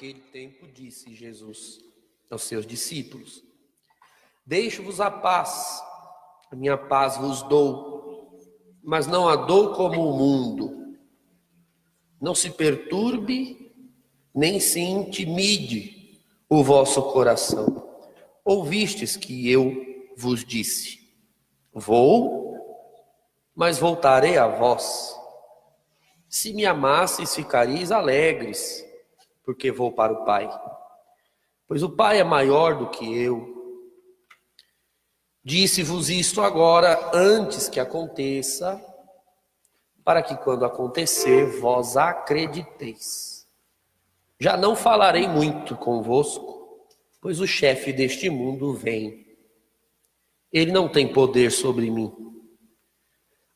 Naquele tempo disse Jesus aos seus discípulos: Deixo-vos a paz, a minha paz vos dou, mas não a dou como o mundo. Não se perturbe, nem se intimide o vosso coração. Ouvistes que eu vos disse: Vou, mas voltarei a vós. Se me amasseis, ficareis alegres porque vou para o Pai. Pois o Pai é maior do que eu. Disse-vos isto agora, antes que aconteça, para que quando acontecer, vós acrediteis. Já não falarei muito convosco, pois o chefe deste mundo vem. Ele não tem poder sobre mim.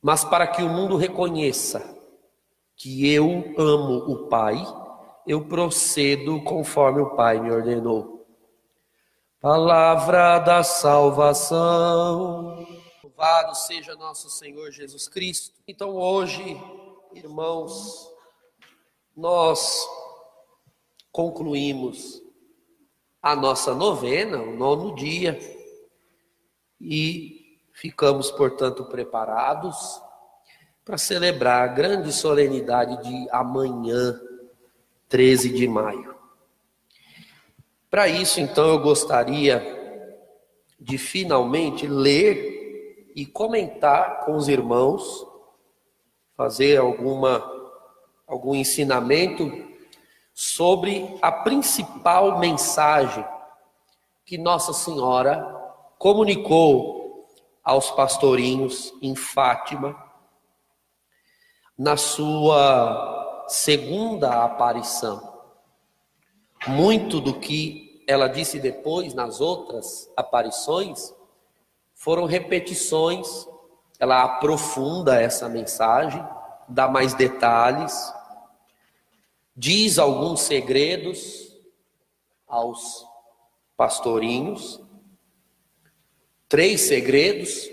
Mas para que o mundo reconheça que eu amo o Pai, eu procedo conforme o Pai me ordenou. Palavra da salvação. Louvado seja nosso Senhor Jesus Cristo. Então hoje, irmãos, nós concluímos a nossa novena, o nono dia, e ficamos, portanto, preparados para celebrar a grande solenidade de amanhã, 13 de maio. Para isso, então, eu gostaria de finalmente ler e comentar com os irmãos, fazer alguma algum ensinamento sobre a principal mensagem que Nossa Senhora comunicou aos pastorinhos em Fátima na sua segunda aparição. Muito do que ela disse depois nas outras aparições foram repetições. Ela aprofunda essa mensagem, dá mais detalhes, diz alguns segredos aos pastorinhos, três segredos,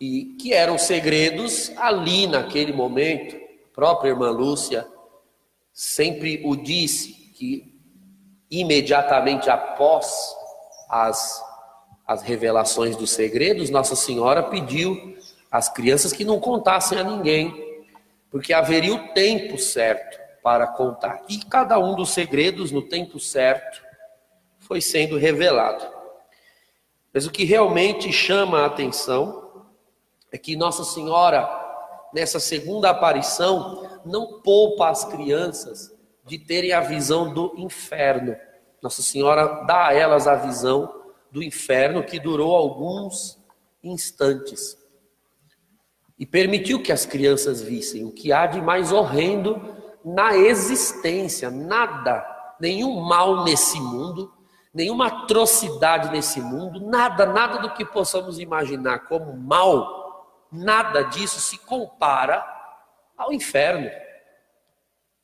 e que eram segredos ali naquele momento, própria irmã Lúcia sempre o disse que imediatamente após as, as revelações dos segredos, Nossa Senhora pediu às crianças que não contassem a ninguém, porque haveria o tempo certo para contar. E cada um dos segredos, no tempo certo, foi sendo revelado. Mas o que realmente chama a atenção é que Nossa Senhora nessa segunda aparição, não poupa as crianças de terem a visão do inferno. Nossa Senhora dá a elas a visão do inferno que durou alguns instantes. E permitiu que as crianças vissem o que há de mais horrendo na existência. Nada, nenhum mal nesse mundo, nenhuma atrocidade nesse mundo, nada, nada do que possamos imaginar como mal nada disso se compara ao inferno.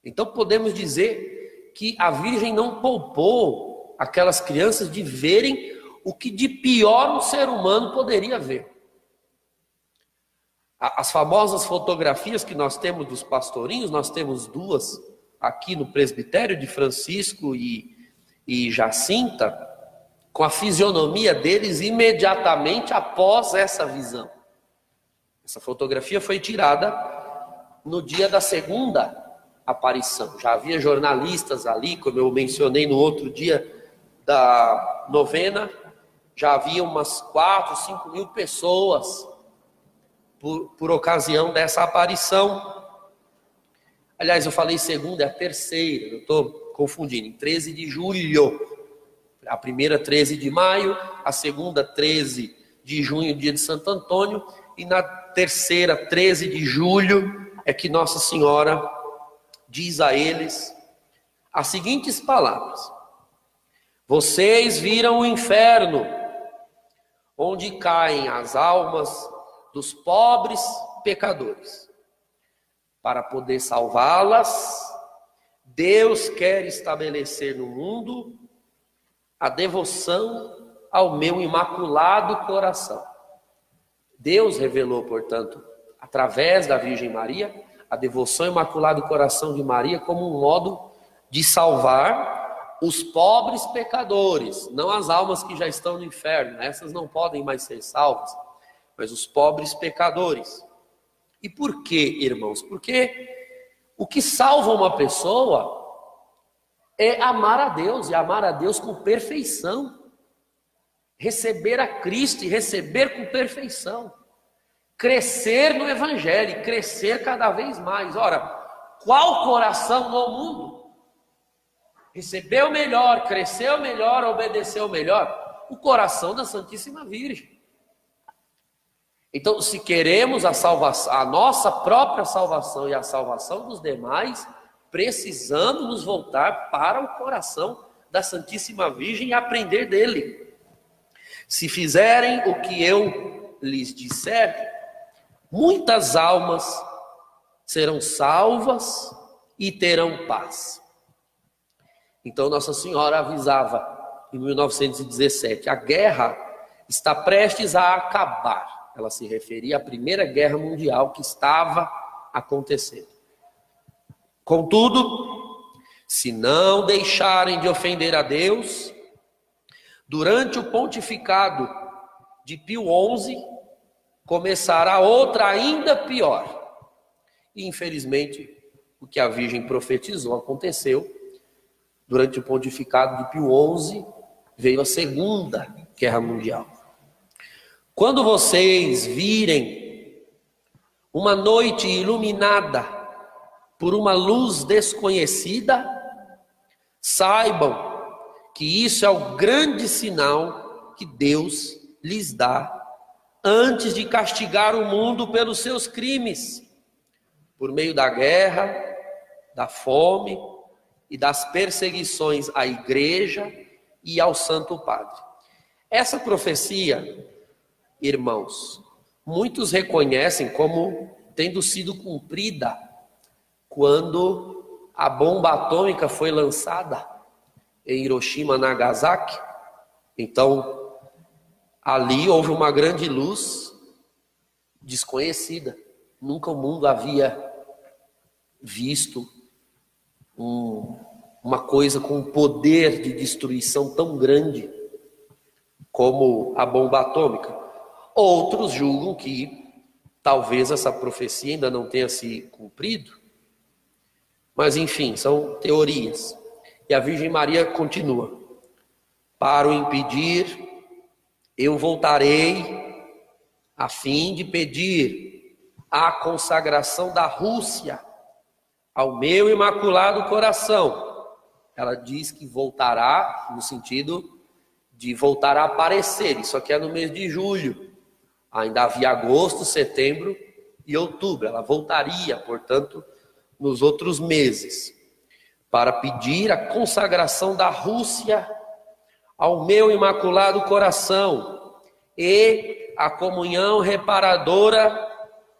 Então podemos dizer que a Virgem não poupou aquelas crianças de verem o que de pior um ser humano poderia ver. As famosas fotografias que nós temos dos pastorinhos, nós temos duas aqui no presbitério de Francisco e, e Jacinta, com a fisionomia deles imediatamente após essa visão. Essa fotografia foi tirada no dia da segunda aparição. Já havia jornalistas ali, como eu mencionei no outro dia da novena, já havia umas quatro, cinco mil pessoas por, por ocasião dessa aparição. Aliás, eu falei segunda, é a terceira, eu estou confundindo, em 13 de julho. A primeira, 13 de maio, a segunda, 13 de junho, dia de Santo Antônio, e na terceira, 13 de julho, é que Nossa Senhora diz a eles as seguintes palavras: Vocês viram o inferno, onde caem as almas dos pobres pecadores. Para poder salvá-las, Deus quer estabelecer no mundo a devoção ao meu imaculado coração. Deus revelou, portanto, através da Virgem Maria, a devoção imaculada do coração de Maria como um modo de salvar os pobres pecadores, não as almas que já estão no inferno, essas não podem mais ser salvas, mas os pobres pecadores. E por quê, irmãos? Porque o que salva uma pessoa é amar a Deus e amar a Deus com perfeição. Receber a Cristo e receber com perfeição. Crescer no Evangelho, crescer cada vez mais. Ora, qual coração no mundo recebeu melhor, cresceu melhor, obedeceu melhor? O coração da Santíssima Virgem. Então, se queremos a salvação, a nossa própria salvação e a salvação dos demais, precisamos nos voltar para o coração da Santíssima Virgem e aprender dele. Se fizerem o que eu lhes disser, muitas almas serão salvas e terão paz. Então Nossa Senhora avisava em 1917: a guerra está prestes a acabar. Ela se referia à Primeira Guerra Mundial que estava acontecendo. Contudo, se não deixarem de ofender a Deus, durante o pontificado de Pio XI, começará outra ainda pior. E infelizmente, o que a Virgem profetizou aconteceu. Durante o pontificado de Pio XI, veio a Segunda Guerra Mundial. Quando vocês virem uma noite iluminada por uma luz desconhecida, saibam que isso é o grande sinal que Deus lhes dá antes de castigar o mundo pelos seus crimes, por meio da guerra, da fome e das perseguições à igreja e ao Santo Padre. Essa profecia, irmãos, muitos reconhecem como tendo sido cumprida quando a bomba atômica foi lançada em Hiroshima, Nagasaki. Então, ali houve uma grande luz desconhecida. Nunca o mundo havia visto um, uma coisa com um poder de destruição tão grande como a bomba atômica. Outros julgam que talvez essa profecia ainda não tenha se cumprido, mas enfim, são teorias. E a Virgem Maria continua: Para o impedir, eu voltarei a fim de pedir a consagração da Rússia ao meu imaculado coração. Ela diz que voltará no sentido de voltar a aparecer. Isso aqui é no mês de julho. Ainda havia agosto, setembro e outubro. Ela voltaria, portanto, nos outros meses, para pedir a consagração da Rússia ao meu imaculado coração e a comunhão reparadora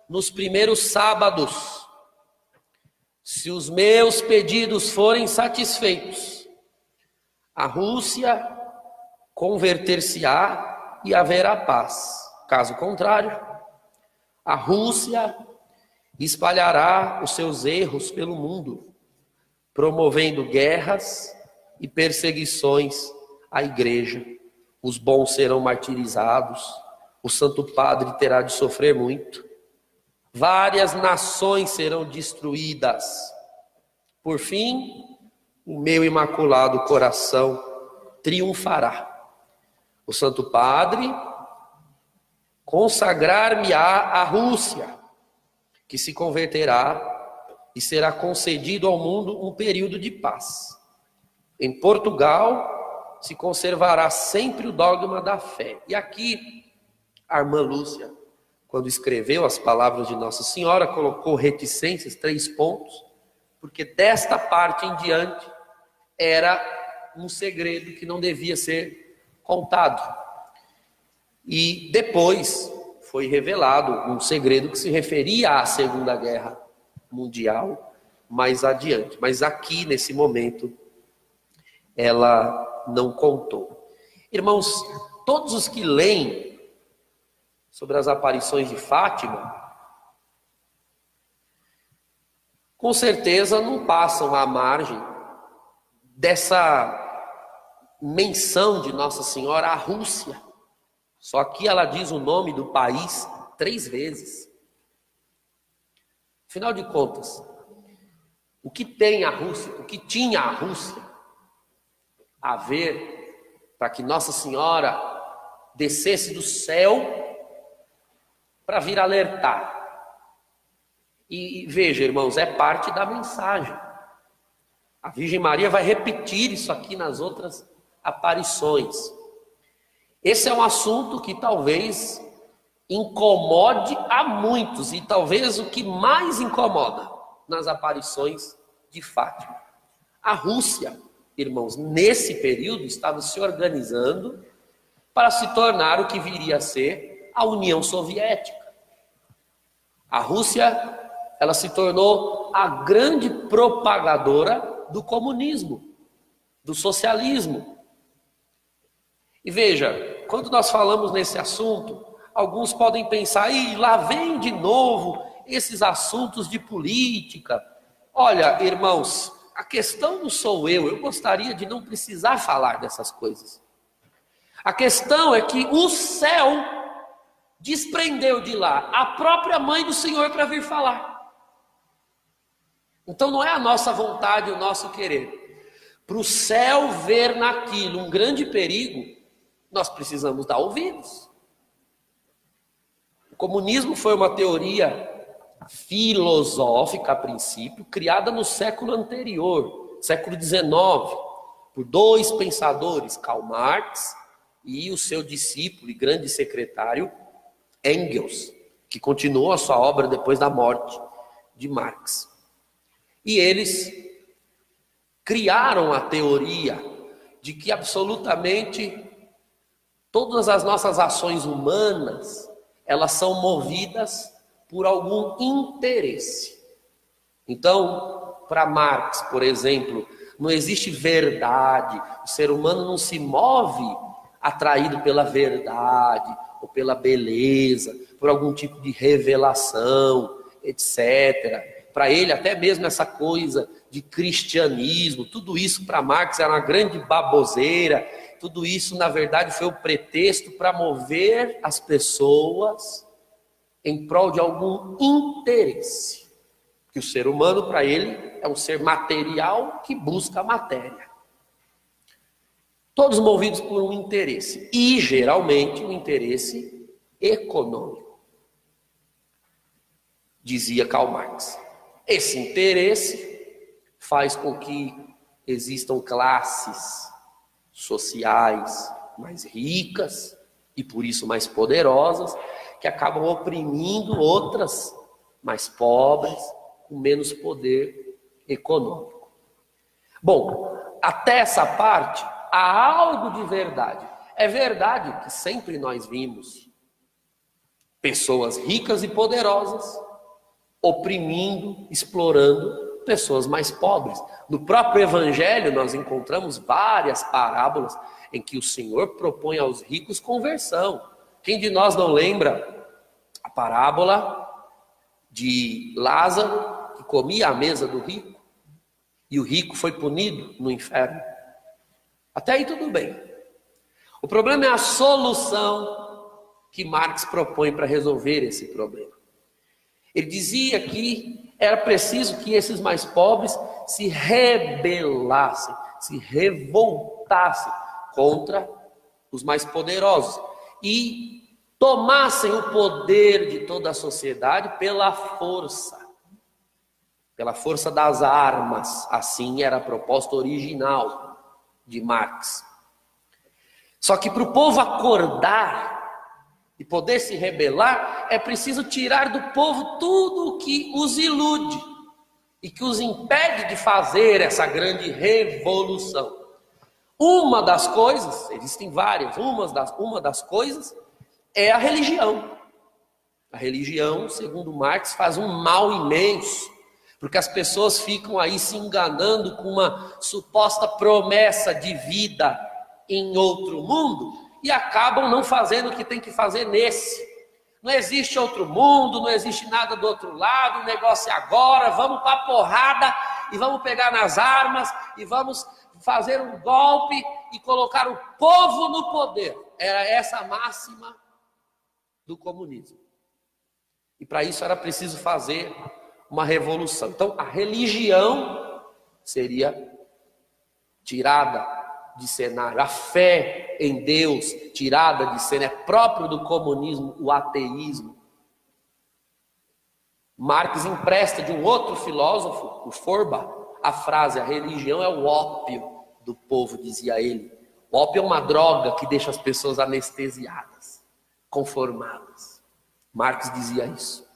nos primeiros sábados. Se os meus pedidos forem satisfeitos, a Rússia converter-se-á e haverá paz. Caso contrário, a Rússia espalhará os seus erros pelo mundo, promovendo guerras e perseguições à igreja. Os bons serão martirizados, o Santo Padre terá de sofrer muito. Várias nações serão destruídas. Por fim, o meu imaculado coração triunfará. O Santo Padre consagrar-me-á à Rússia que se converterá e será concedido ao mundo um período de paz. Em Portugal, se conservará sempre o dogma da fé. E aqui, a irmã Lúcia, quando escreveu as palavras de Nossa Senhora, colocou reticências, três pontos, porque desta parte em diante era um segredo que não devia ser contado. E depois, foi revelado um segredo que se referia à Segunda Guerra Mundial mais adiante. Mas aqui, nesse momento, ela não contou. Irmãos, todos os que leem sobre as aparições de Fátima, com certeza não passam à margem dessa menção de Nossa Senhora à Rússia. Só que ela diz o nome do país três vezes. Afinal de contas, o que tem a Rússia, o que tinha a Rússia a ver para que Nossa Senhora descesse do céu para vir alertar? E, e veja, irmãos, é parte da mensagem. A Virgem Maria vai repetir isso aqui nas outras aparições. Esse é um assunto que talvez incomode a muitos e talvez o que mais incomoda nas aparições de Fátima. A Rússia, irmãos, nesse período estava se organizando para se tornar o que viria a ser a União Soviética. A Rússia, ela se tornou a grande propagadora do comunismo, do socialismo. E veja, quando nós falamos nesse assunto, alguns podem pensar, e lá vem de novo esses assuntos de política. Olha, irmãos, a questão não sou eu, eu gostaria de não precisar falar dessas coisas. A questão é que o céu desprendeu de lá a própria mãe do Senhor para vir falar. Então não é a nossa vontade, o nosso querer. Para o céu ver naquilo um grande perigo, nós precisamos dar ouvidos. Comunismo foi uma teoria filosófica, a princípio, criada no século anterior, século XIX, por dois pensadores, Karl Marx e o seu discípulo e grande secretário, Engels, que continuou a sua obra depois da morte de Marx. E eles criaram a teoria de que absolutamente todas as nossas ações humanas, elas são movidas por algum interesse. Então, para Marx, por exemplo, não existe verdade. O ser humano não se move atraído pela verdade ou pela beleza, por algum tipo de revelação, etc para ele, até mesmo essa coisa de cristianismo, tudo isso para Marx era uma grande baboseira, tudo isso, na verdade, foi o pretexto para mover as pessoas em prol de algum interesse. Que o ser humano, para ele, é um ser material que busca a matéria. Todos movidos por um interesse, e geralmente um interesse econômico, dizia Karl Marx. Esse interesse faz com que existam classes sociais mais ricas e por isso mais poderosas, que acabam oprimindo outras mais pobres, com menos poder econômico. Bom, até essa parte há algo de verdade. É verdade que sempre nós vimos pessoas ricas e poderosas oprimindo, explorando pessoas mais pobres. No próprio Evangelho, nós encontramos várias parábolas em que o Senhor propõe aos ricos conversão. Quem de nós não lembra a parábola de Lázaro, que comia à mesa do rico, e o rico foi punido no inferno? Até aí tudo bem. O problema é a solução que Marx propõe para resolver esse problema. Ele dizia que era preciso que esses mais pobres se rebelassem, se revoltassem contra os mais poderosos e tomassem o poder de toda a sociedade pela força, pela força das armas. Assim era a proposta original de Marx. Só que para o povo acordar e poder se rebelar, é preciso tirar do povo tudo o que os ilude e que os impede de fazer essa grande revolução. Uma das coisas, existem várias, uma das, uma das coisas é a religião. A religião, segundo Marx, faz um mal imenso, porque as pessoas ficam aí se enganando com uma suposta promessa de vida em outro mundo, e acabam não fazendo o que tem que fazer nesse. Não existe outro mundo, não existe nada do outro lado, o negócio é agora, vamos para a porrada e vamos pegar nas armas e vamos fazer um golpe e colocar o povo no poder. Era essa a máxima do comunismo. E para isso era preciso fazer uma revolução. Então, a religião seria tirada de cenário, a fé em Deus tirada de cena, é próprio do comunismo o ateísmo. Marx empresta de um outro filósofo, o Forba, a frase: a religião é o ópio do povo, dizia ele. O ópio é uma droga que deixa as pessoas anestesiadas, conformadas. Marx dizia isso.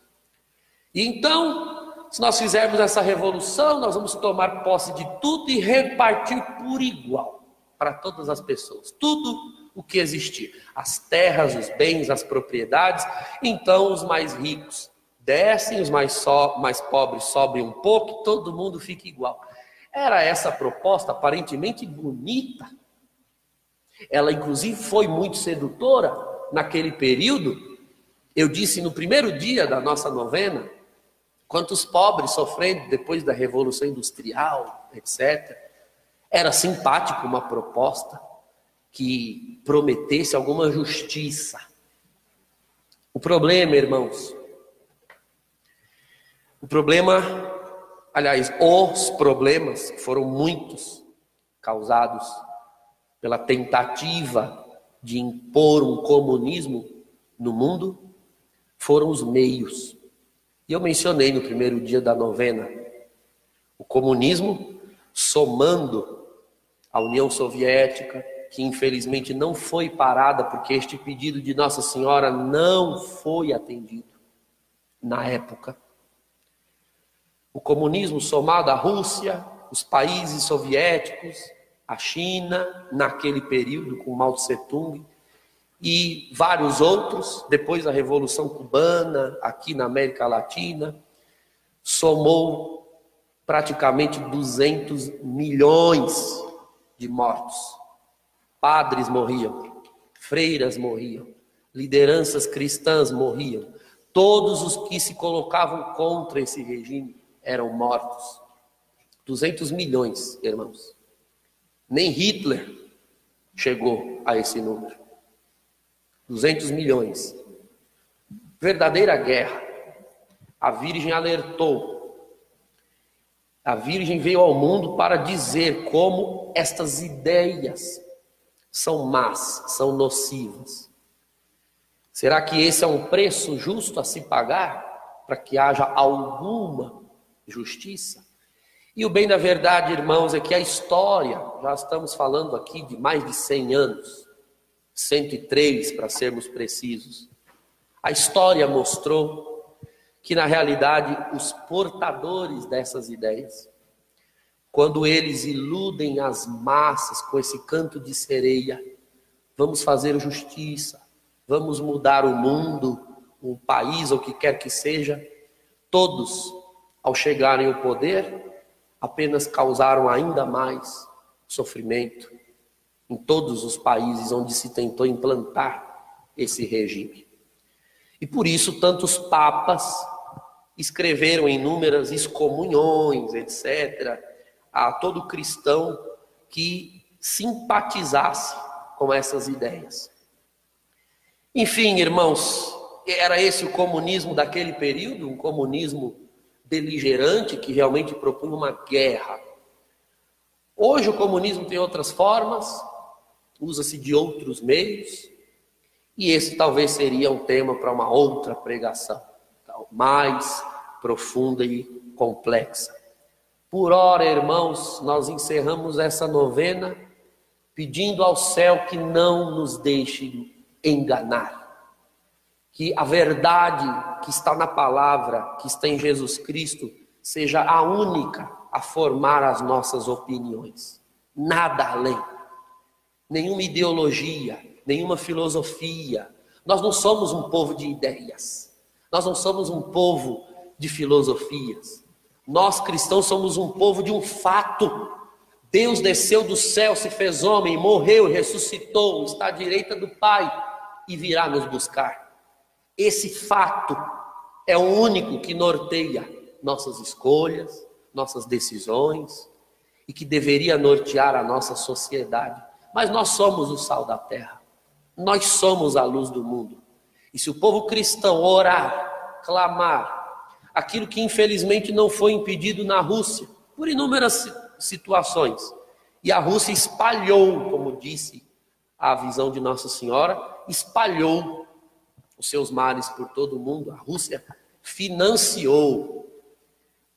E então, se nós fizermos essa revolução, nós vamos tomar posse de tudo e repartir por igual para todas as pessoas. Tudo o que existir. As terras, os bens, as propriedades. Então, os mais ricos descem, os mais, so, mais pobres sobem um pouco, todo mundo fica igual. Era essa proposta aparentemente bonita. Ela, inclusive, foi muito sedutora naquele período. Eu disse no primeiro dia da nossa novena, quantos pobres sofrendo depois da Revolução Industrial, etc. Era simpático uma proposta que prometesse alguma justiça. O problema, irmãos, o problema, aliás, os problemas, foram muitos, causados pela tentativa de impor um comunismo no mundo, foram os meios. E eu mencionei no primeiro dia da novena, o comunismo somando a União Soviética, que infelizmente não foi parada porque este pedido de Nossa Senhora não foi atendido. Na época o comunismo somado à Rússia, os países soviéticos, a China, naquele período com Mao Tse Tung, e vários outros, depois da Revolução Cubana, aqui na América Latina, somou praticamente 200 milhões de mortos. Padres morriam, freiras morriam, lideranças cristãs morriam, todos os que se colocavam contra esse regime eram mortos. 200 milhões, irmãos. Nem Hitler chegou a esse número. 200 milhões. Verdadeira guerra. A Virgem alertou. A Virgem veio ao mundo para dizer como estas ideias são más, são nocivas. Será que esse é um preço justo a se pagar para que haja alguma justiça. E o bem da verdade, irmãos, é que a história, já estamos falando aqui de mais de 100 anos, 103 para sermos precisos. A história mostrou que, na realidade, os portadores dessas ideias, quando eles iludem as massas com esse canto de sereia, vamos fazer justiça, vamos mudar o mundo, um país, ou o que quer que seja, todos ao chegarem ao poder, apenas causaram ainda mais sofrimento em todos os países onde se tentou implantar esse regime. E por isso tantos papas escreveram inúmeras excomunhões, etc., a todo cristão que simpatizasse com essas ideias. Enfim, irmãos, era esse o comunismo daquele período, um comunismo beligerante que realmente propunha uma guerra. Hoje o comunismo tem outras formas, usa-se de outros meios, e esse talvez seria um tema para uma outra pregação, mais profunda e complexa. Por ora, irmãos, nós encerramos essa novena pedindo ao céu que não nos deixe enganar que a verdade que está na palavra, que está em Jesus Cristo, seja a única a formar as nossas opiniões. Nada além. Nenhuma ideologia, nenhuma filosofia. Nós não somos um povo de ideias. Nós não somos um povo de filosofias. Nós cristãos somos um povo de um fato. Deus desceu do céu, se fez homem, morreu, ressuscitou, está à direita do Pai e virá nos buscar. Esse fato é o único que norteia nossas escolhas, nossas decisões. e que deveria nortear a nossa sociedade. Mas nós somos o sal da terra. Nós somos a luz do mundo. E se o povo cristão orar, clamar, aquilo que infelizmente não foi impedido na Rússia, por inúmeras situações, e a Rússia espalhou, como disse a visão de Nossa Senhora, espalhou os seus mares por todo o mundo. A Rússia financiou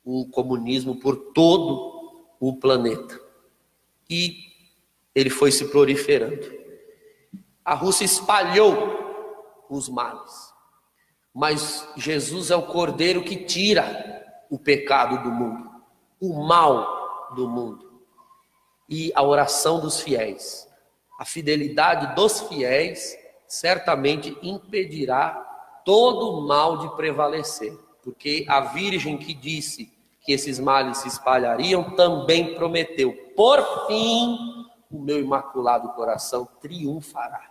o comunismo por todo o planeta. E ele foi se proliferando. A Rússia espalhou os males. Mas Jesus é o cordeiro que tira o pecado do mundo, o mal do mundo. E a oração dos fiéis, a fidelidade dos fiéis, certamente impedirá todo o mal de prevalecer. Porque a Virgem que disse que esses males se espalhariam também prometeu: por fim, o meu imaculado coração triunfará.